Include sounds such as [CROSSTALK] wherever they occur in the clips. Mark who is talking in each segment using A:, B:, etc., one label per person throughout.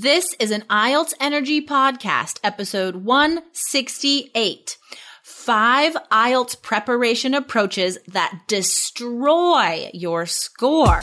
A: This is an IELTS Energy Podcast, episode 168. Five IELTS preparation approaches that destroy your score.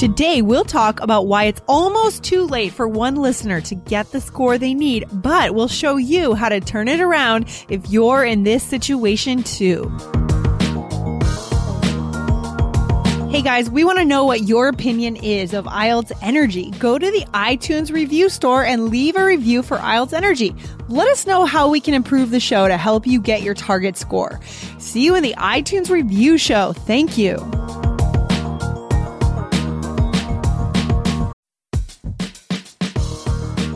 B: Today, we'll talk about why it's almost too late for one listener to get the score they need, but we'll show you how to turn it around if you're in this situation too. Hey guys, we want to know what your opinion is of IELTS Energy. Go to the iTunes review store and leave a review for IELTS Energy. Let us know how we can improve the show to help you get your target score. See you in the iTunes review show. Thank you.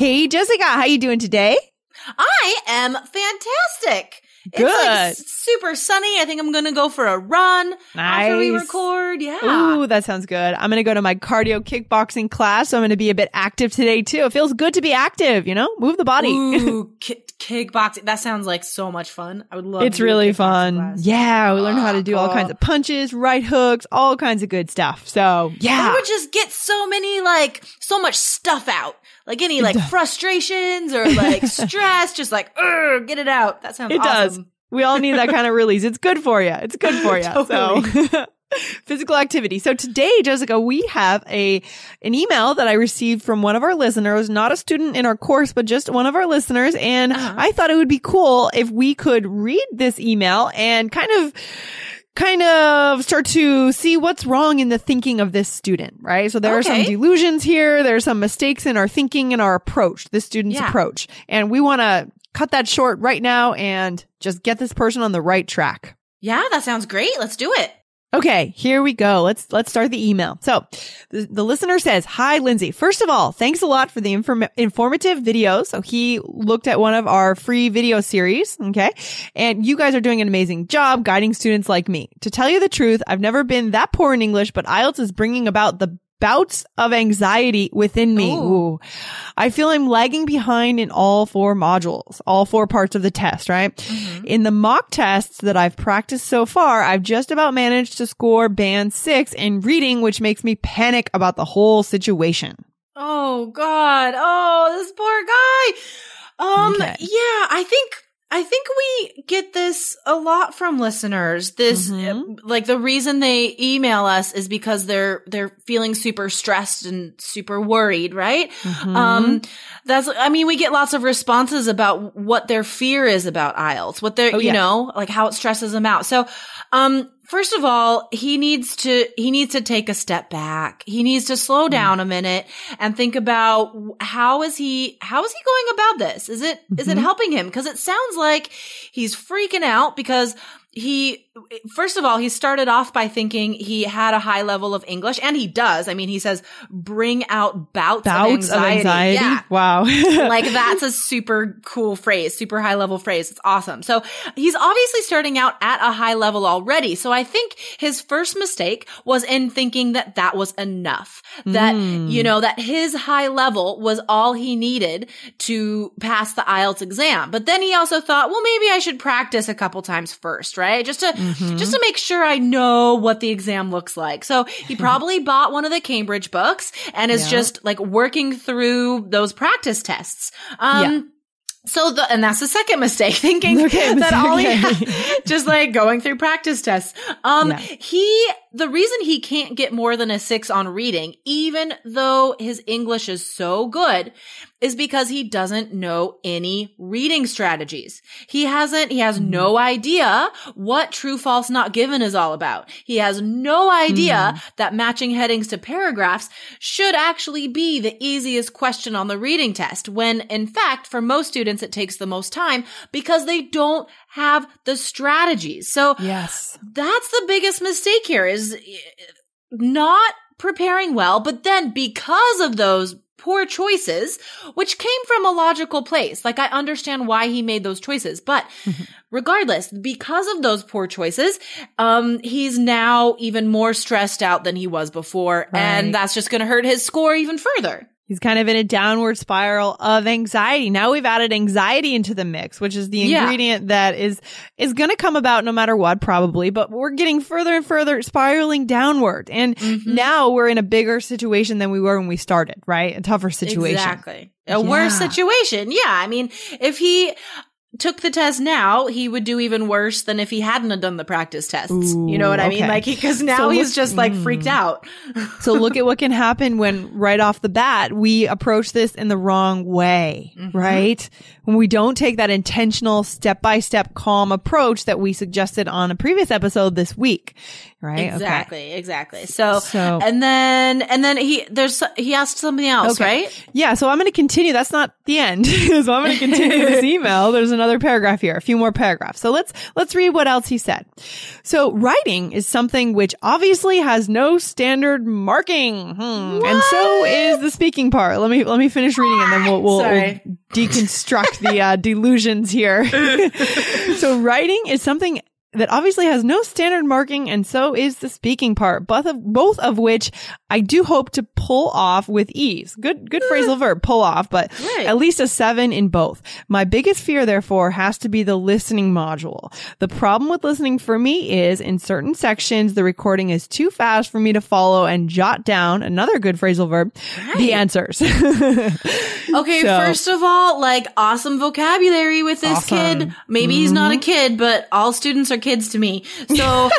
B: Hey Jessica, how you doing today?
A: I am fantastic.
B: Good.
A: It's like super sunny. I think I'm going to go for a run after we record. Yeah.
B: Ooh, that sounds good. I'm going to go to my cardio kickboxing class. So I'm going to be a bit active today too. It feels good to be active, you know, move the body.
A: Ooh, [LAUGHS] ki- kickboxing. That sounds like so much fun. I would love
B: it's really fun.
A: class.
B: Yeah, we learn how to ah, do all kinds of punches, right hooks, all kinds of good stuff. So yeah,
A: would just get so many, like, so much stuff out. Like any, like, frustrations or, like, [LAUGHS] stress. Just like, get it out. That sounds
B: it does. We all need that kind of release. It's good for you. It's good for you. So [LAUGHS] [LAUGHS] physical activity. So today, Jessica, we have a an email that I received from one of our listeners, not a student in our course, but just one of our listeners, and
A: Uh-huh.
B: I thought it would be cool if we could read this email and kind of kind of start to see what's wrong in the thinking of this student, right? So there are some delusions here. There are some mistakes in our thinking and our approach, this student's
A: Yeah.
B: approach. And we want to cut that short right now and just get this person on the right track.
A: Yeah, that sounds great. Let's do it.
B: Okay, here we go. Let's let's start the email. So, the, the listener says, "Hi, Lindsay. First of all, thanks a lot for the inform- informative video." So he looked at one of our free video series. Okay, and you guys are doing an amazing job guiding students like me. To tell you the truth, I've never been that poor in English, but IELTS is bringing about the bouts of anxiety within me.
A: Ooh.
B: Ooh. I feel I'm lagging behind in all four modules, all four parts of the test, right? In the mock tests that I've practiced so far, I've just about managed to score band six in reading, which makes me panic about the whole situation.
A: Oh God. Oh, this poor guy. Um
B: Okay.
A: yeah, I think I think we get this a lot from listeners. This
B: Mhm.
A: uh, like the reason they email us is because they're they're feeling super stressed and super worried, right?
B: Mm-hmm.
A: Um that's I mean we get lots of responses about what their fear is about IELTS, what they're
B: Oh,
A: you
B: yeah.
A: know, like how it stresses them out. So um first of all, he needs to he needs to take a step back. He needs to slow
B: Mm.
A: down a minute and think about how is he how is he going about this? Is it is it
B: Mhm.
A: helping him? Because it sounds like he's freaking out because he first of all he started off by thinking he had a high level of english and he does i mean he says bring out bouts,
B: Bouts
A: of anxiety, Yeah.
B: Wow. [LAUGHS]
A: like that's a super cool phrase, super high level phrase. It's awesome. So he's obviously starting out at a high level already. So I think his first mistake was in thinking that that was enough. That,
B: Mm.
A: you know, that his high level was all he needed to pass the IELTS exam. But then he also thought, well, maybe I should practice a couple times first, right? Just to,
B: Mhm.
A: just to make sure I know what the exam looks like. So he [LAUGHS] probably bought one of the Cambridge books and is
B: Yeah.
A: just like working through those practice tests. Um, So the, and that's the second mistake, [LAUGHS] thinking
B: Okay,
A: that [LAUGHS] all he,
B: okay.
A: just like going through practice tests. Um,
B: Yeah.
A: he, the reason he can't get more than a six on reading, even though his English is so good, is because he doesn't know any reading strategies. He hasn't, he has no idea what true false not given is all about. He has no idea
B: Mm-hmm.
A: that matching headings to paragraphs should actually be the easiest question on the reading test, when in fact, for most students, it takes the most time because they don't have the strategies. So
B: Yes.
A: that's the biggest mistake here is eh, not preparing well, but then because of those poor choices, which came from a logical place, like I understand why he made those choices, but regardless, because of those poor choices, um, he's now even more stressed out than he was before.
B: Right.
A: And that's just going to hurt his score even further.
B: He's kind of in a downward spiral of anxiety. Now we've added anxiety into the mix, which is the
A: Yeah.
B: ingredient that is is going to come about no matter what probably, but we're getting further and further spiraling downward. And
A: Mm-hmm.
B: now we're in a bigger situation than we were when we started, right? A tougher situation.
A: Exactly. A worse situation. Yeah. I mean, if he took the test now, he would do even worse than if he hadn't done the practice tests. you know
B: Ooh,
A: what I mean? Like, because now
B: So
A: he's
B: look-
A: just like freaked
B: mm.
A: out. [LAUGHS]
B: So look at what can happen when right off the bat we approach this in the wrong way,
A: Mm-hmm.
B: right? When we don't take that intentional step by step calm approach that we suggested on a previous episode this week, right? Okay.
A: Exactly. Exactly. So,
B: So-
A: and then, and then he, there's, he asked something else,
B: Okay.
A: right?
B: Yeah, so I'm going to continue. That's not the end. [LAUGHS] so I'm going to continue this [LAUGHS] email. There's another paragraph here, a few more paragraphs. So let's let's read what else he said. So writing is something which obviously has no standard marking, Hmm. and so is the speaking part. Let me let me finish reading, and then we'll we'll, we'll. Deconstruct the uh, delusions here. [LAUGHS] so writing is something that obviously has no standard marking and so is the speaking part both of both of which I do hope to pull off with ease good good phrasal verb pull off but
A: Right.
B: at least a 7 in both my biggest fear therefore has to be the listening module the problem with listening for me is in certain sections the recording is too fast for me to follow and jot down another good phrasal verb the answers [LAUGHS]
A: Okay.
B: So-
A: first of all, like awesome vocabulary with this
B: Awesome.
A: kid. Maybe he's not a mm-hmm. kid, but all students are kids to me. So [LAUGHS]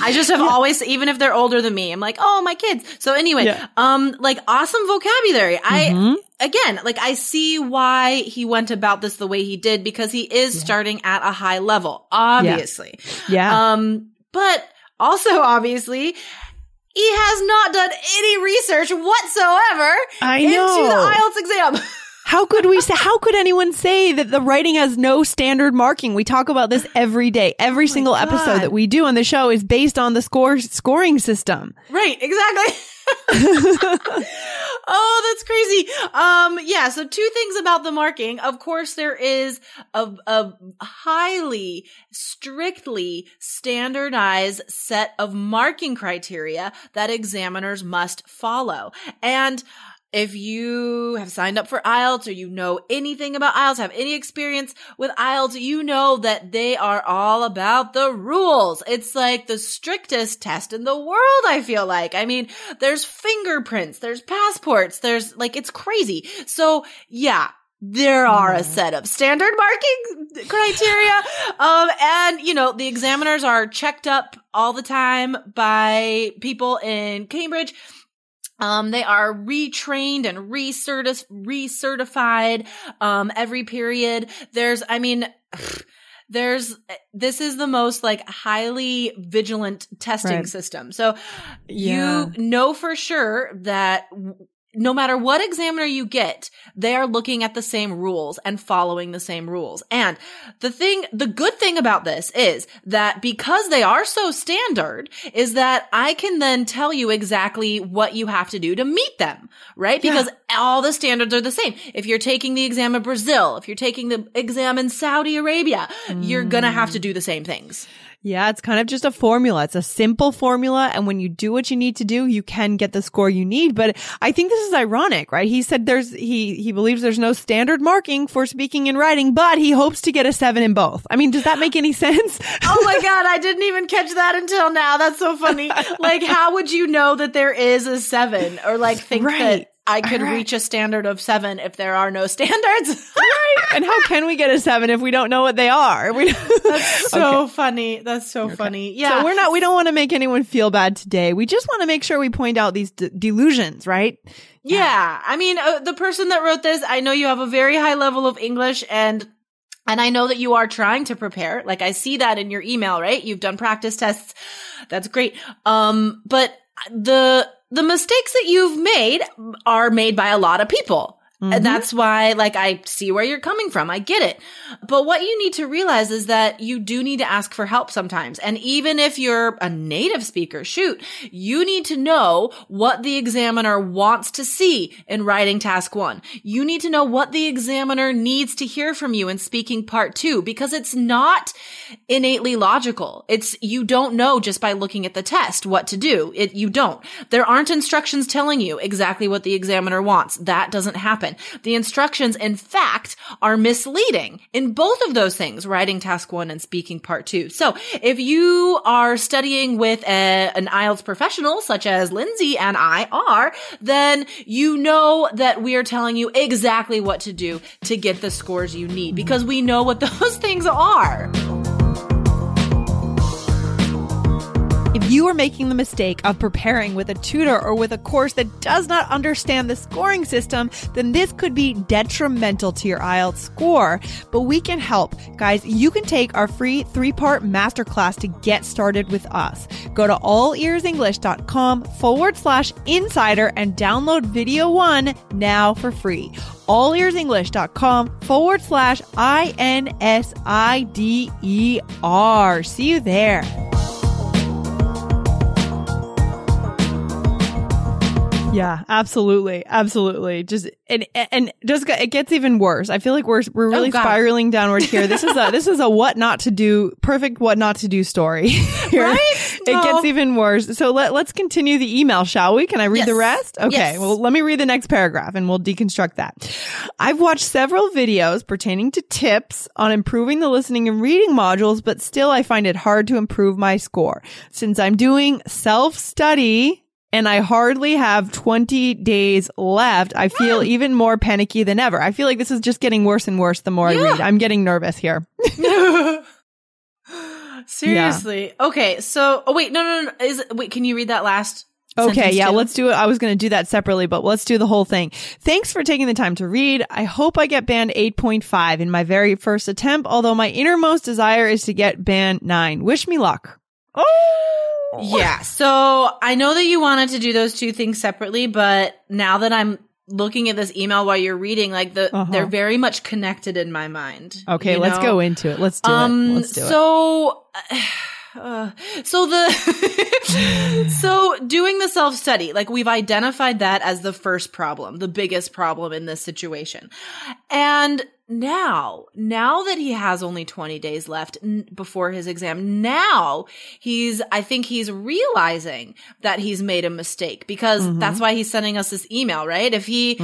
A: I just have always, even if they're older than me, I'm like, oh, my kids. So anyway,
B: Yeah.
A: um, like awesome vocabulary. I, again, like I see why he went about this the way he did because he is starting at a high level, obviously.
B: yeah
A: Um, but also obviously, he has not done any research whatsoever
B: I
A: into
B: know.
A: the IELTS exam. [LAUGHS]
B: How could we say, how could anyone say that the writing has no standard marking? We talk about this every day. Every single episode that we do on the show is based on the score scoring system.
A: right, exactly. [LAUGHS] oh, that's crazy. Um, yeah. So two things about the marking. Of course, there is a, a highly, strictly standardized set of marking criteria that examiners must follow. And if you have signed up for IELTS or you know anything about IELTS, have any experience with IELTS, you know that they are all about the rules. It's like the strictest test in the world, I feel like. I mean, there's fingerprints, there's passports, there's like, it's crazy. So yeah, there are a set of standard marking criteria. Um, and you know, the examiners are checked up all the time by people in Cambridge. Um, they are retrained and recerti- recertified, um, every period. There's, I mean, [SIGHS] there's, this is the most like highly vigilant testing
B: Right.
A: system. So
B: Yeah.
A: you know for sure that no matter what examiner you get, they are looking at the same rules and following the same rules. And the thing, the good thing about this is that because they are so standard is that I can then tell you exactly what you have to do to meet them, right?
B: Yeah.
A: Because all the standards are the same. If you're taking the exam in Brazil, if you're taking the exam in Saudi Arabia, you're gonna have to do the same things.
B: Yeah, it's kind of just a formula. It's a simple formula. And when you do what you need to do, you can get the score you need. But I think this is ironic, right? He said there's, he, he believes there's no standard marking for speaking and writing, but he hopes to get a seven in both. I mean, does that make any sense? [LAUGHS]
A: oh my god, I didn't even catch that until now. That's so funny. [LAUGHS] Like, how would you know that there is a seven, or like think
B: Right.
A: that I could
B: right.
A: reach a standard of seven if there are no [LAUGHS] standards.
B: and how can we get a seven if we don't know what they are? We, [LAUGHS]
A: That's so funny. That's so funny. Yeah.
B: So we're not, we don't want to make anyone feel bad today. We just want to make sure we point out these d- delusions, right?
A: Yeah. I mean, uh, the person that wrote this, I know you have a very high level of English and and I know that you are trying to prepare. Like I see that in your email, right? You've done practice tests. That's great. Um, but the, the mistakes that you've made are made by a lot of people. And mm-hmm. that's why, like, I see where you're coming from. I get it. But what you need to realize is that you do need to ask for help sometimes. And even if you're a native speaker, shoot, you need to know what the examiner wants to see in writing task one. You need to know what the examiner needs to hear from you in speaking part two, because it's not innately logical. It's, you don't know just by looking at the test what to do. It, you don't. There aren't instructions telling you exactly what the examiner wants. That doesn't happen. The instructions, in fact, are misleading in both of those things, writing task one and speaking part two. So if you are studying with a, an IELTS professional, such as Lindsay and I are, then you know that we are telling you exactly what to do to get the scores you need because we know what [LAUGHS] those things are.
B: If you are making the mistake of preparing with a tutor or with a course that does not understand the scoring system, then this could be detrimental to your IELTS score. But we can help. Guys, you can take our free three part masterclass to get started with us. Go to allearsenglish.com forward slash insider and download video one now for free. Allearsenglish.com forward slash I N S I D E R. See you there. Yeah, absolutely, absolutely. Just and and just it gets even worse. I feel like we're we're oh, really
A: Oh,
B: spiraling downward here. This is a this is a what not to do, perfect what not to do story. [LAUGHS] here.
A: Right?
B: It gets even worse. So let let's continue the email, shall we? Can I read the rest? Okay.
A: Yes.
B: Well, let me read the next paragraph and we'll deconstruct that. I've watched several videos pertaining to tips on improving the listening and reading modules, but still I find it hard to improve my score. Since I'm doing self-study and I hardly have 20 days left, I feel even more panicky than ever. I feel like this is just getting worse and worse the more I read. I'm getting nervous here. [LAUGHS] [LAUGHS]
A: Seriously. Okay. So, oh wait, no, no, no. Is wait? Can you read that last?
B: Okay, yeah,
A: too?
B: let's do it. I was going to do that separately, but let's do the whole thing. Thanks for taking the time to read. I hope I get band 8.5 in my very first attempt, although my innermost desire is to get band 9. Wish me luck. Oh!
A: Yeah. So I know that you wanted to do those two things separately, but now that I'm looking at this email while you're reading, like the
B: Uh-huh.
A: they're very much connected in my mind.
B: Okay, let's
A: know?
B: go into it. Let's do
A: um,
B: it. Let's do it.
A: so, [SIGHS] uh, so the, [LAUGHS] so doing the self study, like we've identified that as the first problem, the biggest problem in this situation. And now, now that he has only 20 days left n- before his exam, now he's, I think he's realizing that he's made a mistake because
B: Mm-hmm.
A: that's why he's sending us this email, right? If he,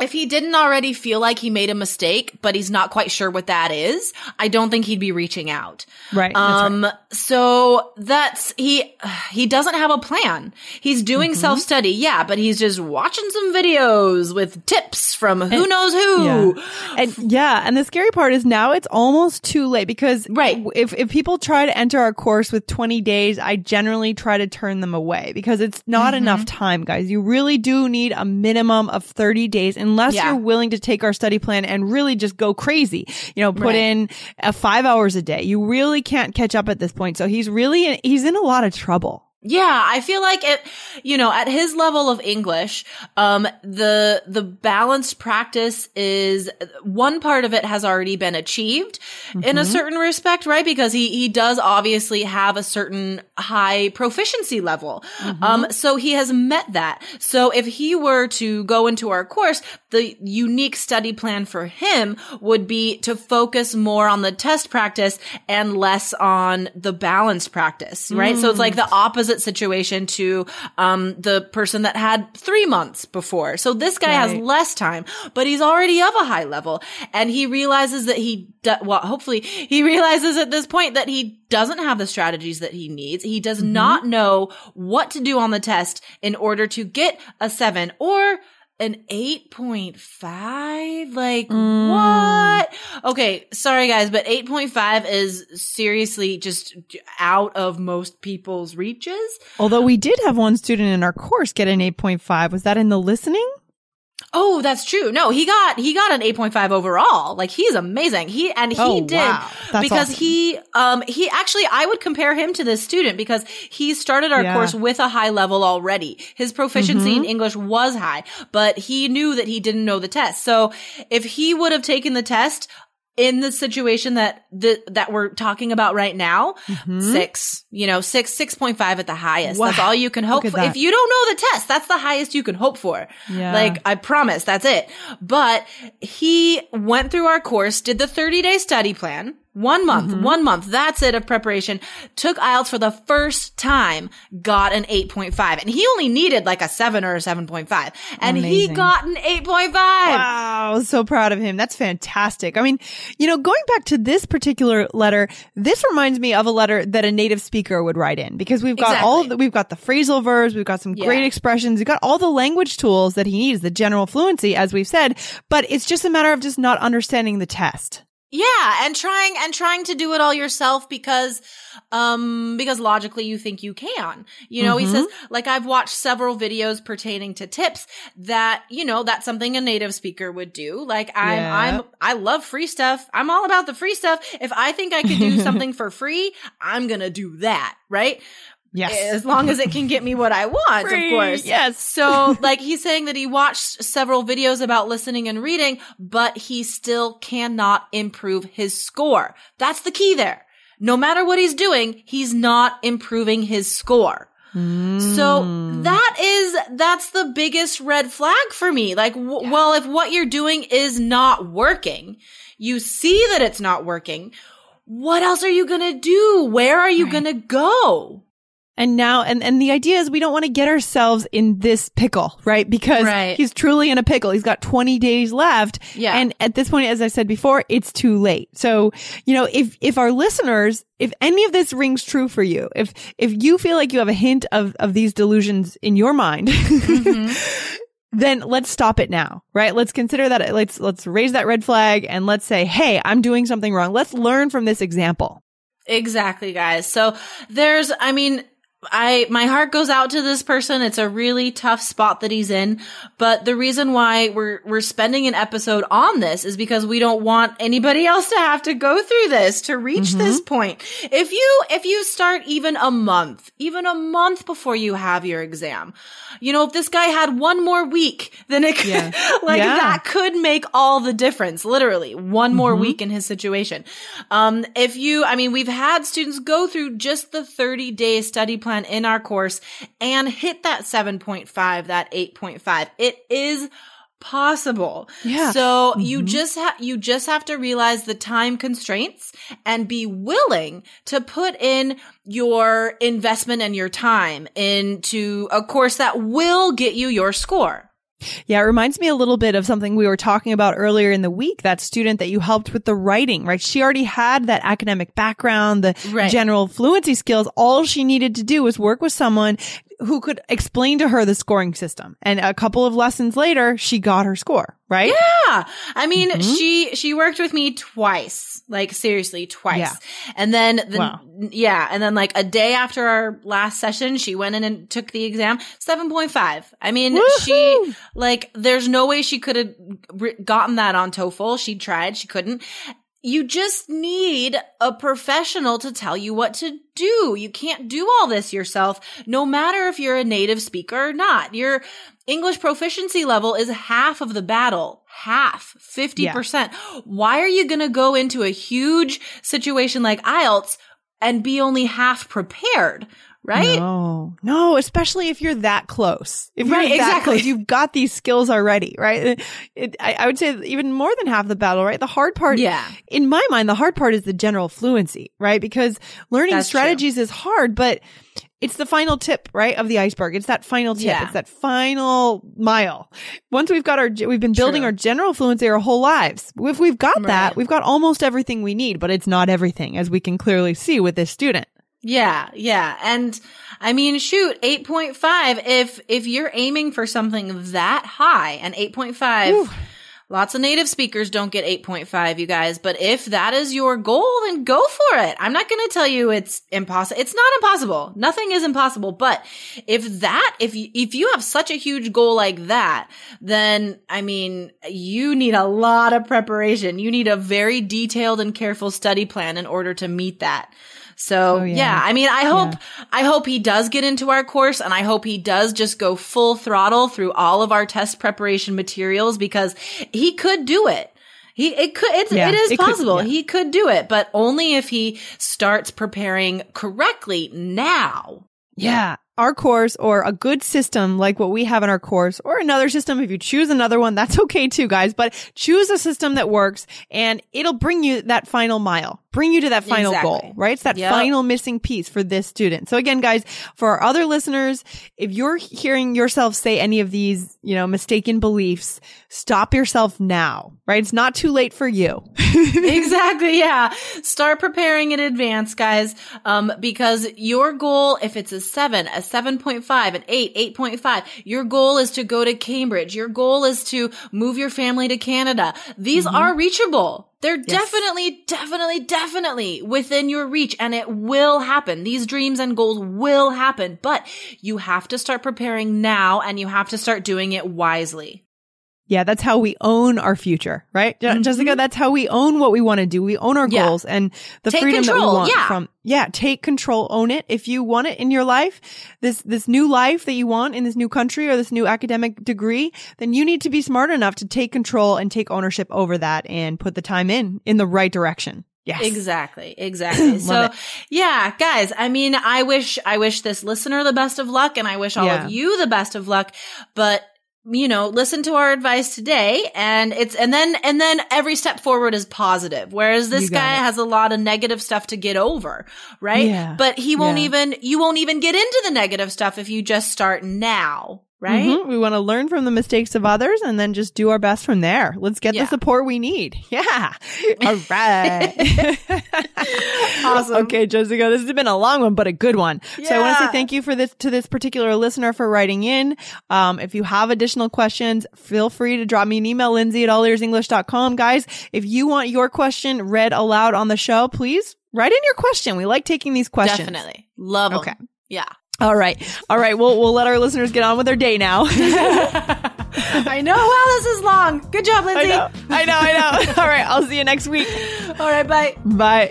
A: if he didn't already feel like he made a mistake, but he's not quite sure what that is, I don't think he'd be reaching out.
B: Right,
A: Um, so that's, he, he doesn't have a plan. He's doing
B: Mm-hmm.
A: self study. Yeah, but he's just watching some videos with tips from who knows who.
B: Yeah. And yeah, and the scary part is now it's almost too late because
A: Right.
B: if if people try to enter our course with 20 days, I generally try to turn them away because it's not
A: Mm-hmm.
B: enough time, guys. You really do need a minimum of 30 days unless
A: Yeah.
B: you're willing to take our study plan and really just go crazy. You know, put
A: Right.
B: in uh, 5 hours a day. You really can't catch up at this point. So he's really in, he's in a lot of trouble.
A: Yeah, I feel like it, you know, at his level of English, um, the, the balanced practice is one part of it has already been achieved in a certain respect, right? Because he, he does obviously have a certain high proficiency level. Um, so he has met that. So if he were to go into our course, the unique study plan for him would be to focus more on the test practice and less on the balanced practice, right? So it's like the opposite situation to um, the person that had three months before. So this guy has less time, but he's already of a high level, and he realizes that he, do- well, hopefully he [LAUGHS] realizes at this point that he doesn't have the strategies that he needs. He does not know what to do on the test in order to get a seven or an 8.5? Like
B: Mm.
A: what? Okay, sorry guys, but 8.5 is seriously just out of most people's reaches.
B: Although we did have one student in our course get an 8.5. Was that in the listening?
A: Oh, that's true. No, he got he got an 8.5 overall. Like he's amazing. He and he
B: Oh,
A: did
B: wow.
A: Because
B: awesome.
A: he um he actually I would compare him to this student because he started our
B: Yeah.
A: course with a high level already. His proficiency
B: Mm-hmm.
A: in English was high, but he knew that he didn't know the test. So if he would have taken the test in the situation that the, that we're talking about right now, six, you know, six, 6.5 at the highest. That's
B: Mm-hmm.
A: All you can hope for. If you don't know the test, that's the highest you can hope for.
B: Yeah.
A: Like, I promise that's it. But he went through our course, did the 30 day study plan, one month,
B: Mm-hmm.
A: one month. That's it of preparation. Took IELTS for the first time, got an 8.5 and he only needed like a seven or a 7.5 and he got an 8.5.
B: Wow, so proud of him. That's fantastic. I mean, you know, going back to this particular letter, this reminds me of a letter that a native speaker would write in because we've got all of the, we've got the phrasal verbs, we've got some great expressions, we've got all the language tools that he needs, the general fluency, as we've said, but it's just a matter of just not understanding the test.
A: Yeah, and trying and trying to do it all yourself because um because logically you think you can. You know, he says like I've watched several videos pertaining to tips that, you know, that's something a native speaker would do. Like I'm
B: Yeah.
A: I'm I love free stuff. I'm all about the free stuff. If I think I could do [LAUGHS] something for free, I'm going to do that, right?
B: Yes.
A: As long as it can get me what I want,
B: Free,
A: of course.
B: yes.
A: So, like, he's saying that he watched several videos about listening and reading, but he still cannot improve his score. That's the key there. No matter what he's doing, he's not improving his score. So hmm. that is, that's the biggest red flag for me. Like, w- well, if what you're doing is not working, you see that it's not working. What else are you going to do? Where are you
B: Right.
A: going to go?
B: And now, and, and the idea is we don't want to get ourselves in this pickle, right? Because
A: Right.
B: he's truly in a pickle. He's got 20 days left.
A: Yeah.
B: And at this point, as I said before, it's too late. So, you know, if, if our listeners, if any of this rings true for you, if, if you feel like you have a hint of, of these delusions in your mind, mm-hmm. [LAUGHS] then let's stop it now, right? Let's consider that. Let's, let's raise that red flag and let's say, Hey, I'm doing something wrong. Let's learn from this example.
A: Exactly, guys. So there's, I mean, I, my heart goes out to this person. It's a really tough spot that he's in. But the reason why we're, we're spending an episode on this is because we don't want anybody else to have to go through this to reach this point. If you, if you start even a month, even a month before you have your exam, you know, if this guy had one more week, then it could,
B: Yeah. [LAUGHS]
A: like
B: Yeah.
A: that could make all the difference. Literally one more week in his situation. Um, if you, I mean, we've had students go through just the 30 day study plan in our course and hit that 7.5, that 8.5. It is possible.
B: Yeah.
A: So you mm-hmm. just have, you just have to realize the time constraints and be willing to put in your investment and your time into a course that will get you your score.
B: Yeah, it reminds me a little bit of something we were talking about earlier in the week. That student that you helped with the writing, right? She already had that academic background, the
A: Right.
B: general fluency skills. All she needed to do was work with someone who could explain to her the scoring system. And a couple of lessons later, she got her score, right?
A: Yeah. I mean,
B: Mm-hmm.
A: she, she worked with me twice, like seriously twice.
B: Yeah.
A: And then, the,
B: Wow.
A: yeah. And then like a day after our last session, she went in and took the exam, 7.5. I mean, she, like, there's no way she could have re- gotten that on TOEFL. She tried, she couldn't. You just need a professional to tell you what to do. You can't do all this yourself, no matter if you're a native speaker or not. Your English proficiency level is half of the battle. Half. 50%. Why are you going to go into a huge situation like IELTS and be only half prepared? Right?
B: No, no, especially if you're that close. If you're
A: Right, exactly.
B: close, you've got these skills already, right? It, I, I would say even more than half the battle, right? The hard part,
A: Yeah.
B: in my mind, the hard part is the general fluency, right? Because learning
A: That's true.
B: strategies is hard, but it's the final tip, right, of the iceberg. It's that final tip.
A: Yeah.
B: It's that final mile. Once we've got our, we've been building
A: True.
B: our general fluency our whole lives. If we've got that, we've got almost everything we need, but it's not everything, as we can clearly see with this student.
A: Yeah, yeah. And I mean, shoot, 8.5, if, if you're aiming for something that high and 8.5, lots of native speakers don't get 8.5, you guys. But if that is your goal, then go for it. I'm not going to tell you it's impossible. It's not impossible. Nothing is impossible. But if that, if you, if you have such a huge goal like that, then I mean, you need a lot of preparation. You need a very detailed and careful study plan in order to meet that. So
B: Oh, yeah.
A: yeah. I mean, I hope, I hope he does get into our course and I hope he does just go full throttle through all of our test preparation materials because he could do it. He, it could, it's,
B: Yeah,
A: it is
B: it could-
A: possible.
B: yeah.
A: He could do it, but only if he starts preparing correctly now.
B: Yeah. Our course or a good system like what we have in our course or another system. If you choose another one, that's [LAUGHS] okay too, guys, but choose a system that works and it'll bring you that final mile, bring you to that final
A: Exactly.
B: goal, right? It's that
A: Yep.
B: final missing piece for this student. So again, guys, for our other listeners, if you're hearing yourself say any of these, you know, mistaken beliefs, stop yourself now, right? It's not too late for you. [LAUGHS]
A: exactly. Yeah. Start preparing in advance, guys. Um, because your goal, if it's a seven, a 7.5, an eight, 8.5, your goal is to go to Cambridge. Your goal is to move your family to Canada. These mm-hmm. are reachable. They're definitely, definitely, definitely within your reach and it will happen. These dreams and goals will happen, but you have to start preparing now and you have to start doing it wisely.
B: Yeah, that's how we own our future, right? Je- Jessica, that's how we own what we want to do. We own our
A: Mm-hmm. Yeah.
B: goals and the
A: Take
B: freedom that we want
A: yeah.
B: from, yeah, take control, own it. If you want it in your life, this, this new life that you want in this new country or this new academic degree, then you need to be smart enough to take control and take ownership over that and put the time in, in the right direction. Yes.
A: Exactly. [CLEARS THROAT] Exactly. so
B: it.
A: yeah, guys, I mean, I wish, I wish this listener the best of luck and I wish all
B: Yeah.
A: of you the best of luck, but you know, listen to our advice today and it's, and then, and then every step forward is positive. Whereas this guy
B: it.
A: has a lot of negative stuff to get over, right?
B: Yeah.
A: But he won't
B: Yeah.
A: even, you won't even get into the negative stuff if you just start now, right?
B: Mhm. We want to learn from the mistakes of others and then just do our best from there. Let's get
A: Yeah.
B: the support we need. [LAUGHS] Yeah. All right. [LAUGHS]
A: Awesome.
B: Okay, Jessica, this has been a long one, but a good one. Yeah. So I want to say thank you for this to this particular listener for writing in. Um, if you have additional questions, feel free to drop me an email, Lindsay at allearsenglish.com. Guys, if you want your question read aloud on the show, please write in your question. We like taking these questions.
A: Definitely. Love 'em.
B: Okay.
A: Yeah.
B: All right. All right. We'll, we'll let our listeners get on with their day now. [LAUGHS]
A: I know. Wow, this is long. Good job,
B: I
A: Lindsay.
B: know. I know. I know. [LAUGHS] All right. I'll see you next week.
A: All right, bye.
B: Bye.